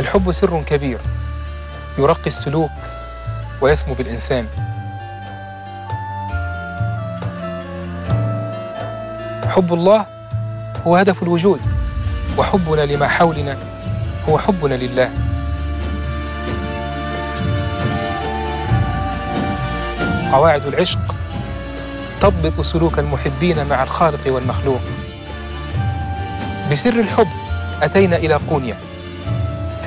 الحب سر كبير يرقي السلوك ويسمو بالإنسان. حب الله هو هدف الوجود وحبنا لما حولنا هو حبنا لله. قواعد العشق تضبط سلوك المحبين مع الخالق والمخلوق. بسر الحب أتينا إلى قونيا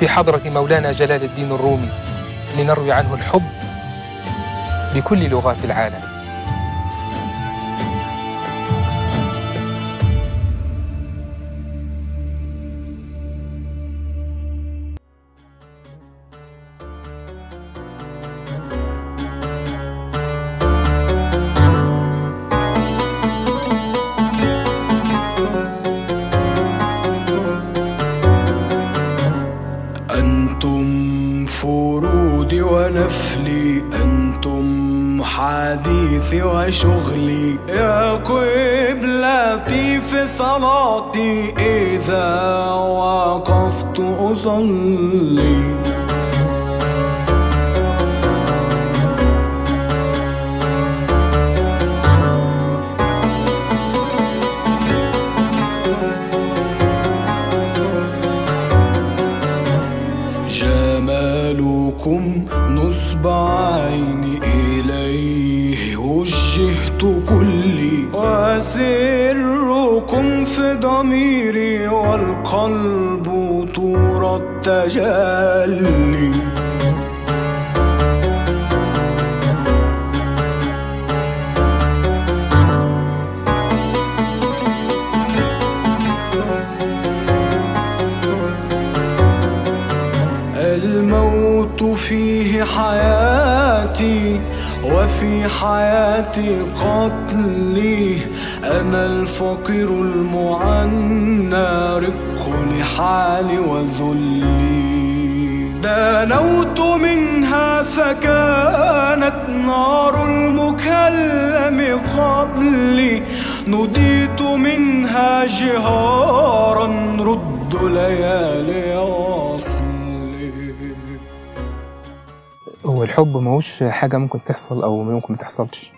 في حضرة مولانا جلال الدين الرومي لنروي عنه الحب بكل لغات العالم. حديثي وشغلي يا قبلتي في صلاتي إذا وقفت أصلي. حياتي قتلي. أنا الفقير المعنى رق لحالي وذلي. دنوت منها فكانت نار المكلم قبلي. نوديت منها جهارا رد ليالي وصلي هو الحب ماهوش حاجة ممكن تحصل أو ممكن ما تحصلش.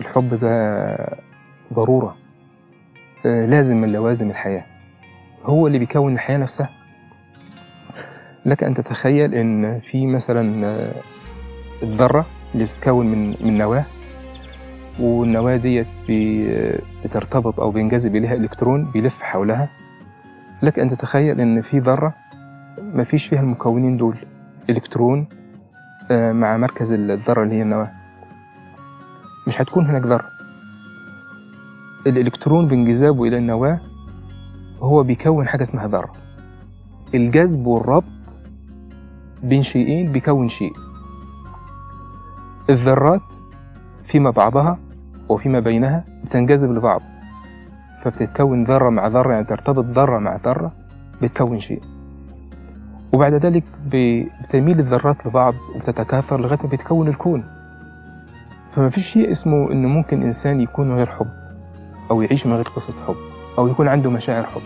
الحب ده ضرورة. آه، لازم من لوازم الحياة. هو اللي بيكون الحياة نفسها. لك أن تتخيل إن في مثلا آه، الذرة اللي بتتكون من من نواة والنواة ديت بي- بترتبط أو بينجذب إليها إلكترون بيلف حولها. لك أن تتخيل إن في ذرة ما فيش فيها المكونين دول إلكترون آه، مع مركز الذرة اللي هي النواة. مش هتكون هناك ذرة. الإلكترون بانجذابه إلى النواة هو بيكون حاجة اسمها ذرة. الجذب والربط بين شيئين بيكون شيء. الذرات فيما بعضها وفيما بينها بتنجذب لبعض. فبتتكون ذرة مع ذرة يعني ترتبط ذرة مع ذرة بتكون شيء. وبعد ذلك بتميل الذرات لبعض وبتتكاثر لغاية ما بيتكون الكون. فما فيش شيء اسمه إنه ممكن إنسان يكون من غير حب أو يعيش من غير قصة حب أو يكون عنده مشاعر حب.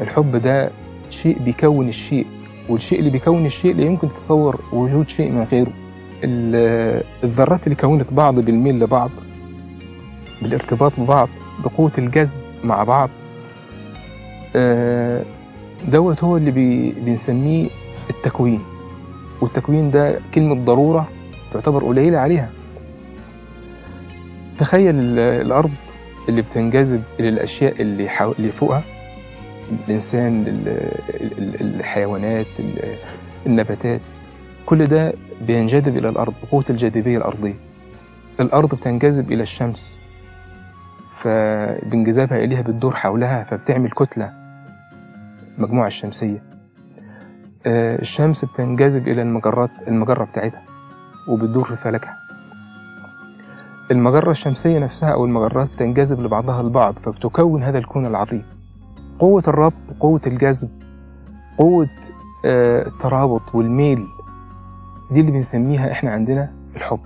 الحب ده شيء بيكون الشيء والشيء اللي بيكون الشيء لا يمكن تتصور وجود شيء من غيره. ال- الذرات اللي كونت بعض بالميل لبعض بالارتباط ببعض بقوة الجذب مع بعض آه، دوت هو اللي بي بنسميه التكوين. والتكوين ده كلمة ضرورة تعتبر قليلة عليها. تخيل ال- الأرض اللي بتنجذب إلى الأشياء اللي, حو... اللي فوقها. الإنسان ال- ال- ال- الحيوانات ال- النباتات. كل ده بينجذب إلى الأرض بقوة الجاذبية الأرضية. الأرض بتنجذب إلى الشمس فبانجذابها إليها بتدور حولها فبتعمل كتلة. المجموعة الشمسية. آه، الشمس بتنجذب إلى المجرات المجرة بتاعتها وبتدور في فلكها. المجرة الشمسية نفسها أو المجرات تنجذب لبعضها البعض فبتكون هذا الكون العظيم. قوة الربط قوة الجذب قوة آه، الترابط والميل دي اللي بنسميها إحنا عندنا الحب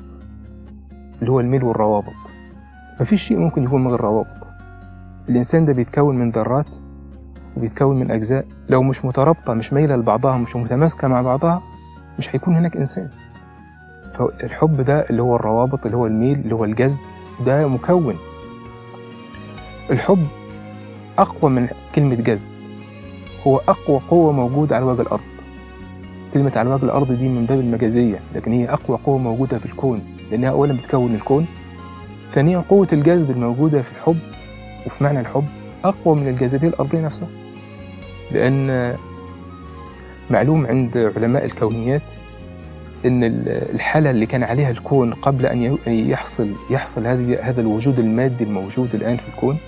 اللي هو الميل والروابط. مفيش شيء ممكن يكون من غير روابط. الإنسان ده بيتكون من ذرات وبيتكون من أجزاء. لو مش مترابطة مش مايلة لبعضها مش متماسكة مع بعضها مش هيكون هناك إنسان. فالحب ده اللي هو الروابط اللي هو الميل اللي هو الجذب ده مكون. الحب أقوى من كلمة جذب. هو أقوى قوة موجودة على وجه الأرض. كلمة على وجه الأرض دي من باب المجازية لكن هي أقوى قوة موجودة في الكون لأنها أولا بتكون الكون ثانيا قوة الجذب الموجودة في الحب وفي معنى الحب أقوى من الجاذبية الأرضية نفسها. لأن معلوم عند علماء الكونيات إن الحالة اللي كان عليها الكون قبل أن يحصل يحصل هذا الوجود المادي الموجود الآن في الكون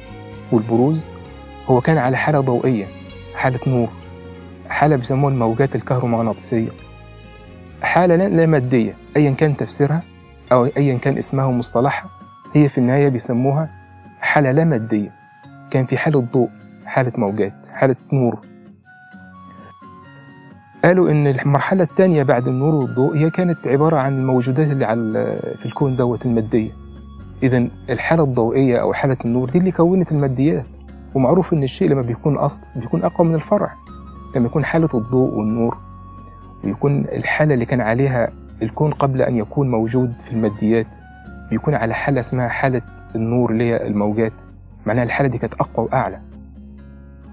والبروز هو كان على حالة ضوئية حالة نور حالة بيسموها الموجات الكهرومغناطيسية. حالة لا مادية ايا كان تفسيرها أو ايا كان اسمها ومصطلحها هي في النهاية بيسموها حالة لا مادية. كان في حالة ضوء. حالة موجات حالة نور. قالوا إن المرحلة الثانية بعد النور والضوء هي كانت عبارة عن الموجودات اللي على في الكون دوت المادية. اذا الحالة الضوئية أو حالة النور دي اللي كونت الماديات. ومعروف إن الشيء لما بيكون أصل بيكون أقوى من الفرع. لما يكون حالة الضوء والنور ويكون الحالة اللي كان عليها الكون قبل أن يكون موجود في الماديات بيكون على حالة اسمها حالة النور اللي هي الموجات. معناها الحالة دي كانت أقوى وأعلى.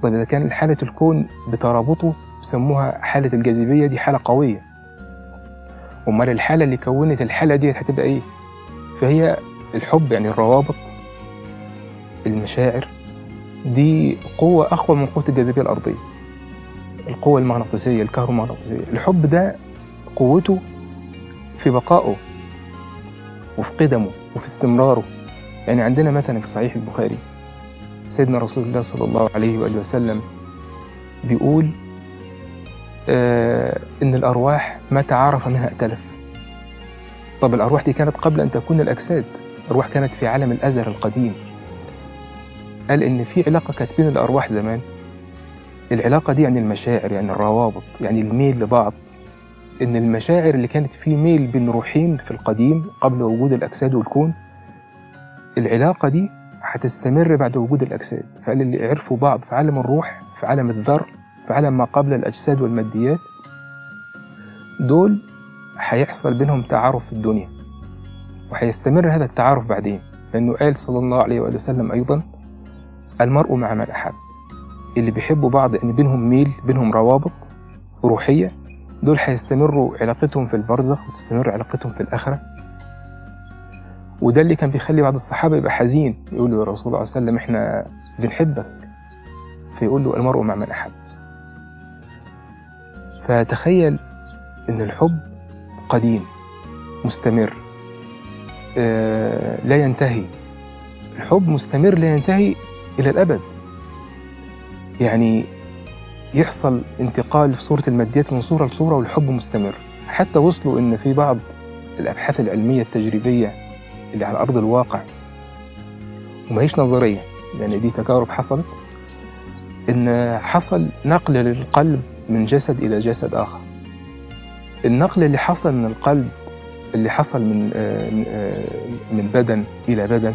طيب إذا كان حالة الكون بترابطه بيسموها حالة الجاذبية دي حالة قوية. أمال الحالة اللي كونت الحالة دي هتبقى إيه؟ فهي الحب يعني الروابط المشاعر دي قوة أقوى من قوة الجاذبية الأرضية. القوة المغناطيسية الكهرومغناطيسية. الحب ده قوته في بقائه وفي قدمه وفي استمراره. يعني عندنا مثلا في صحيح البخاري سيدنا رسول الله صلى الله عليه وآله وسلم بيقول آه إن الأرواح ما تعارف منها ائتلف طب الأرواح دي كانت قبل أن تكون الأجساد الأرواح كانت في عالم الأزل القديم. قال إن في علاقة كانت بين الأرواح زمان. العلاقة دي يعني المشاعر يعني الروابط يعني الميل لبعض. إن المشاعر اللي كانت في ميل بين روحين في القديم قبل وجود الأجساد والكون العلاقة دي هتستمر بعد وجود الأجساد. فقال اللي عرفوا بعض في عالم الروح في عالم الذر في عالم ما قبل الأجساد والماديات دول هيحصل بينهم تعارف في الدنيا وهيستمر هذا التعارف بعدين. لأنه قال صلى الله عليه وآله وسلم أيضا المرء مع من أحب. اللي بيحبوا بعض إن بينهم ميل بينهم روابط روحية دول هيستمروا علاقتهم في البرزخ وتستمر علاقتهم في الآخرة. وده اللي كان بيخلي بعض الصحابة يبقى حزين. يقول له يا رسول الله صلى الله عليه وسلم إحنا بنحبك. فيقول له المرء مع من أحب. فتخيل إن الحب قديم مستمر آه لا ينتهي. الحب مستمر لا ينتهي إلى الأبد. يعني يحصل انتقال في صورة الماديات من صورة لصورة والحب مستمر. حتى وصلوا إن في بعض الأبحاث العلمية التجريبية اللي على أرض الواقع. وما هيش نظرية يعني دي تجارب حصلت إن حصل نقل للقلب من جسد إلى جسد آخر. النقل اللي حصل من القلب اللي حصل من من بدن إلى بدن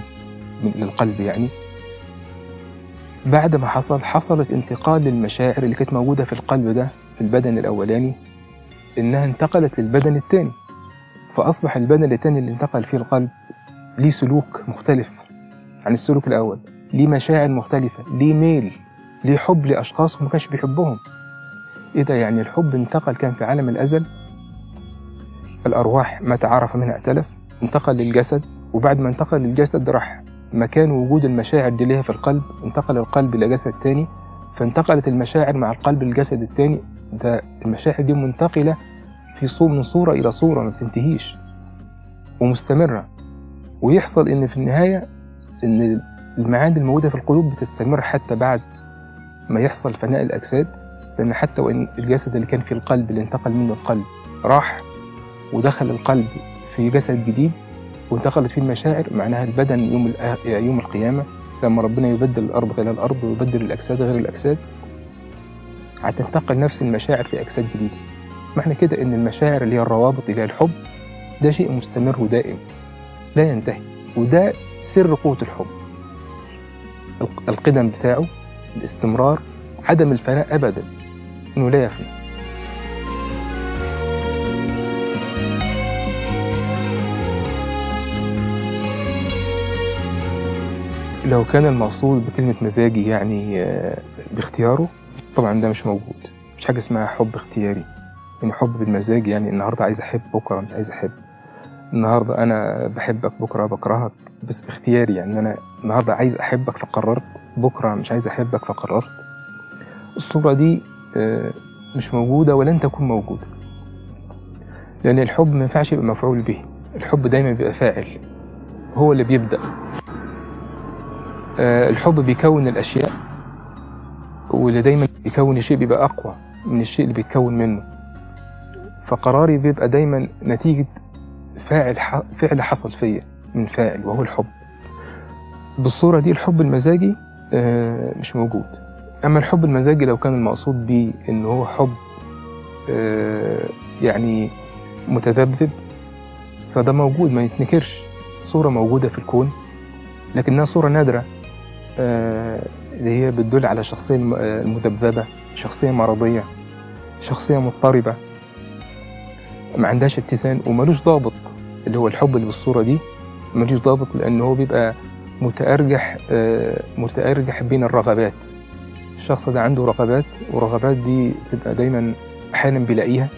من للقلب يعني. بعد ما حصل حصلت انتقال للمشاعر اللي كانت موجودة في القلب ده في البدن الأولاني إنها انتقلت للبدن الثاني فأصبح البدن الثاني اللي انتقل فيه القلب ليه سلوك مختلف عن السلوك الأول ليه مشاعر مختلفة ليه ميل ليه حب لأشخاص وما كانش بيحبهم. إيه ده يعني الحب انتقل كان في عالم الأزل؟ الأرواح ما تعارف منها ائتلف انتقل للجسد وبعد ما انتقل للجسد راح مكان وجود المشاعر دي ليها في القلب انتقل القلب إلى جسد تاني. فانتقلت المشاعر مع القلب للجسد التاني ده المشاعر دي منتقلة في صور من صورة إلى صورة ما بتنتهيش. ومستمرة. ويحصل إن في النهاية إن المعاني الموجودة في القلوب بتستمر حتى بعد ما يحصل فناء الأجساد لأن حتى وإن الجسد اللي كان في القلب اللي انتقل منه القلب راح ودخل القلب في جسد جديد وانتقلت فيه المشاعر معناها البدن يوم يوم القيامة لما ربنا يبدل الأرض غير الأرض ويبدل الأجساد غير الأجساد هتنتقل نفس المشاعر في أجساد جديدة. معنى كده إن المشاعر اللي هي الروابط هي الحب ده شيء مستمر ودائم. لا ينتهي. وده سر قوة الحب. القدم بتاعه الاستمرار عدم الفناء أبدا. إنه لا يفنى. لو كان المقصود بكلمة مزاجي يعني آه، باختياره طبعا ده مش موجود. مش حاجة اسمها حب اختياري. يعني حب بالمزاج يعني النهاردة عايز أحب بكرة مش عايز أحب النهاردة أنا بحبك بكرة بكرهك بس باختياري يعني أنا النهاردة عايز أحبك فقررت بكرة مش عايز أحبك فقررت. الصورة دي آه، مش موجودة ولن تكون موجودة. لأن الحب ما ينفعش يبقى مفعول به الحب دايما بيبقى فاعل هو اللي بيبدأ. آه، الحب بيكون الأشياء واللي دايما بيكون الشيء بيبقى أقوى من الشيء اللي بيتكون منه. فقراري بيبقى دايما نتيجة فاعل. فعل حصل فيا من فاعل وهو الحب. بالصورة دي الحب المزاجي آه، مش موجود. أما الحب المزاجي لو كان المقصود بيه إن هو حب آه، يعني متذبذب فده موجود ما يتنكرش. صورة موجودة في الكون لكنها صورة نادرة آه، اللي هي بتدل على شخصية المذبذبة شخصية مرضية شخصية مضطربة. ما عندهاش اتزان وملوش ضابط اللي هو الحب اللي بالصورة دي ملوش ضابط لأن هو بيبقى متأرجح آه، متأرجح بين الرغبات. الشخص ده عنده رغبات ورغبات دي بتبقى دايما أحيانا بيلاقيها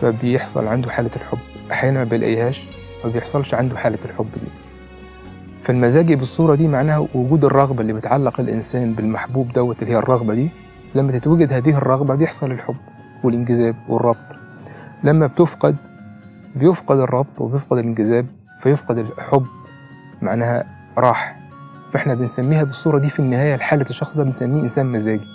فبيحصل عنده حالة الحب. أحيانا ما بيلاقيهاش ما بيحصلش عنده حالة الحب دي. فالمزاجي بالصورة دي معناها وجود الرغبة اللي بتعلق الإنسان بالمحبوب دوت اللي هي الرغبة دي لما تتوجد هذه الرغبة بيحصل الحب والانجذاب والربط. لما بتفقد بيفقد الربط وبيفقد الانجذاب فيفقد الحب معناها راح. فإحنا بنسميها بالصورة دي في النهاية لحالة الشخص ده بنسميه إنسان مزاجي.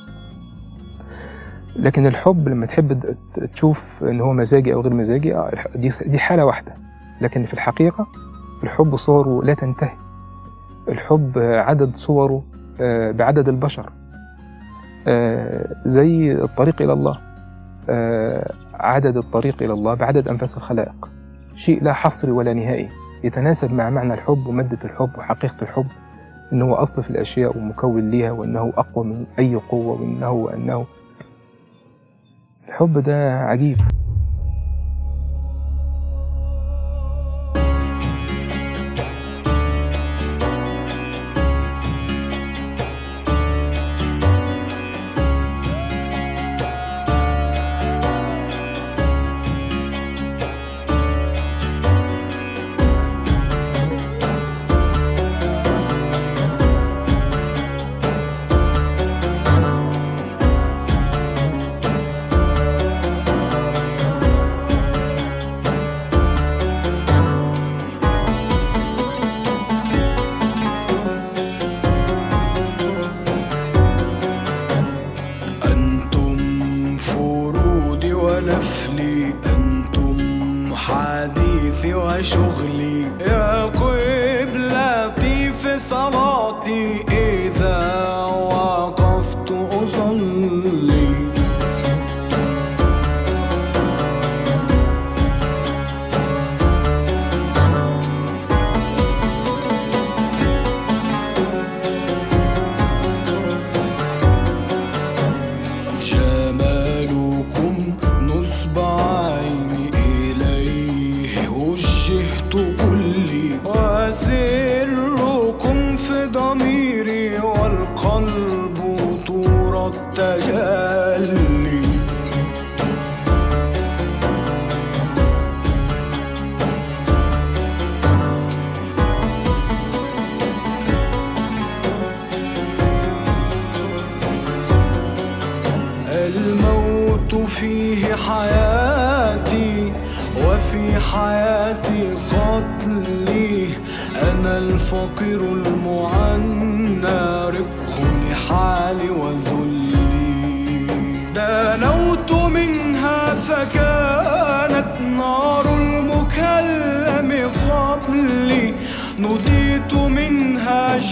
لكن الحب لما تحب تشوف إن هو مزاجي أو غير مزاجي آه، دي دي حالة واحدة. لكن في الحقيقة الحب صوره لا تنتهي. الحب عدد صوره آه، بعدد البشر. آه، زي الطريق إلى الله. عدد الطريق إلى الله بعدد أنفاس الخلائق. شيء لا حصر ولا نهائي. يتناسب مع معنى الحب ومادة الحب وحقيقة الحب هو أصل في الأشياء ومكون ليها وأنه أقوى من أي قوة وأنه وأنه. الحب ده عجيب.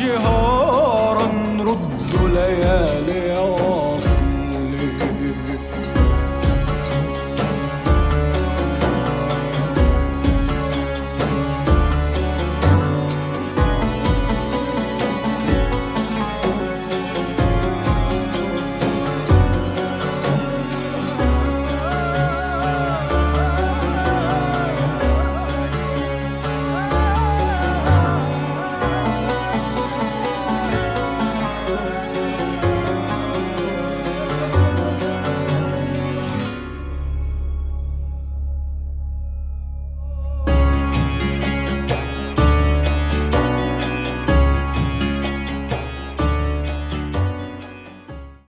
المكلم قبلي نوديت منها جهاد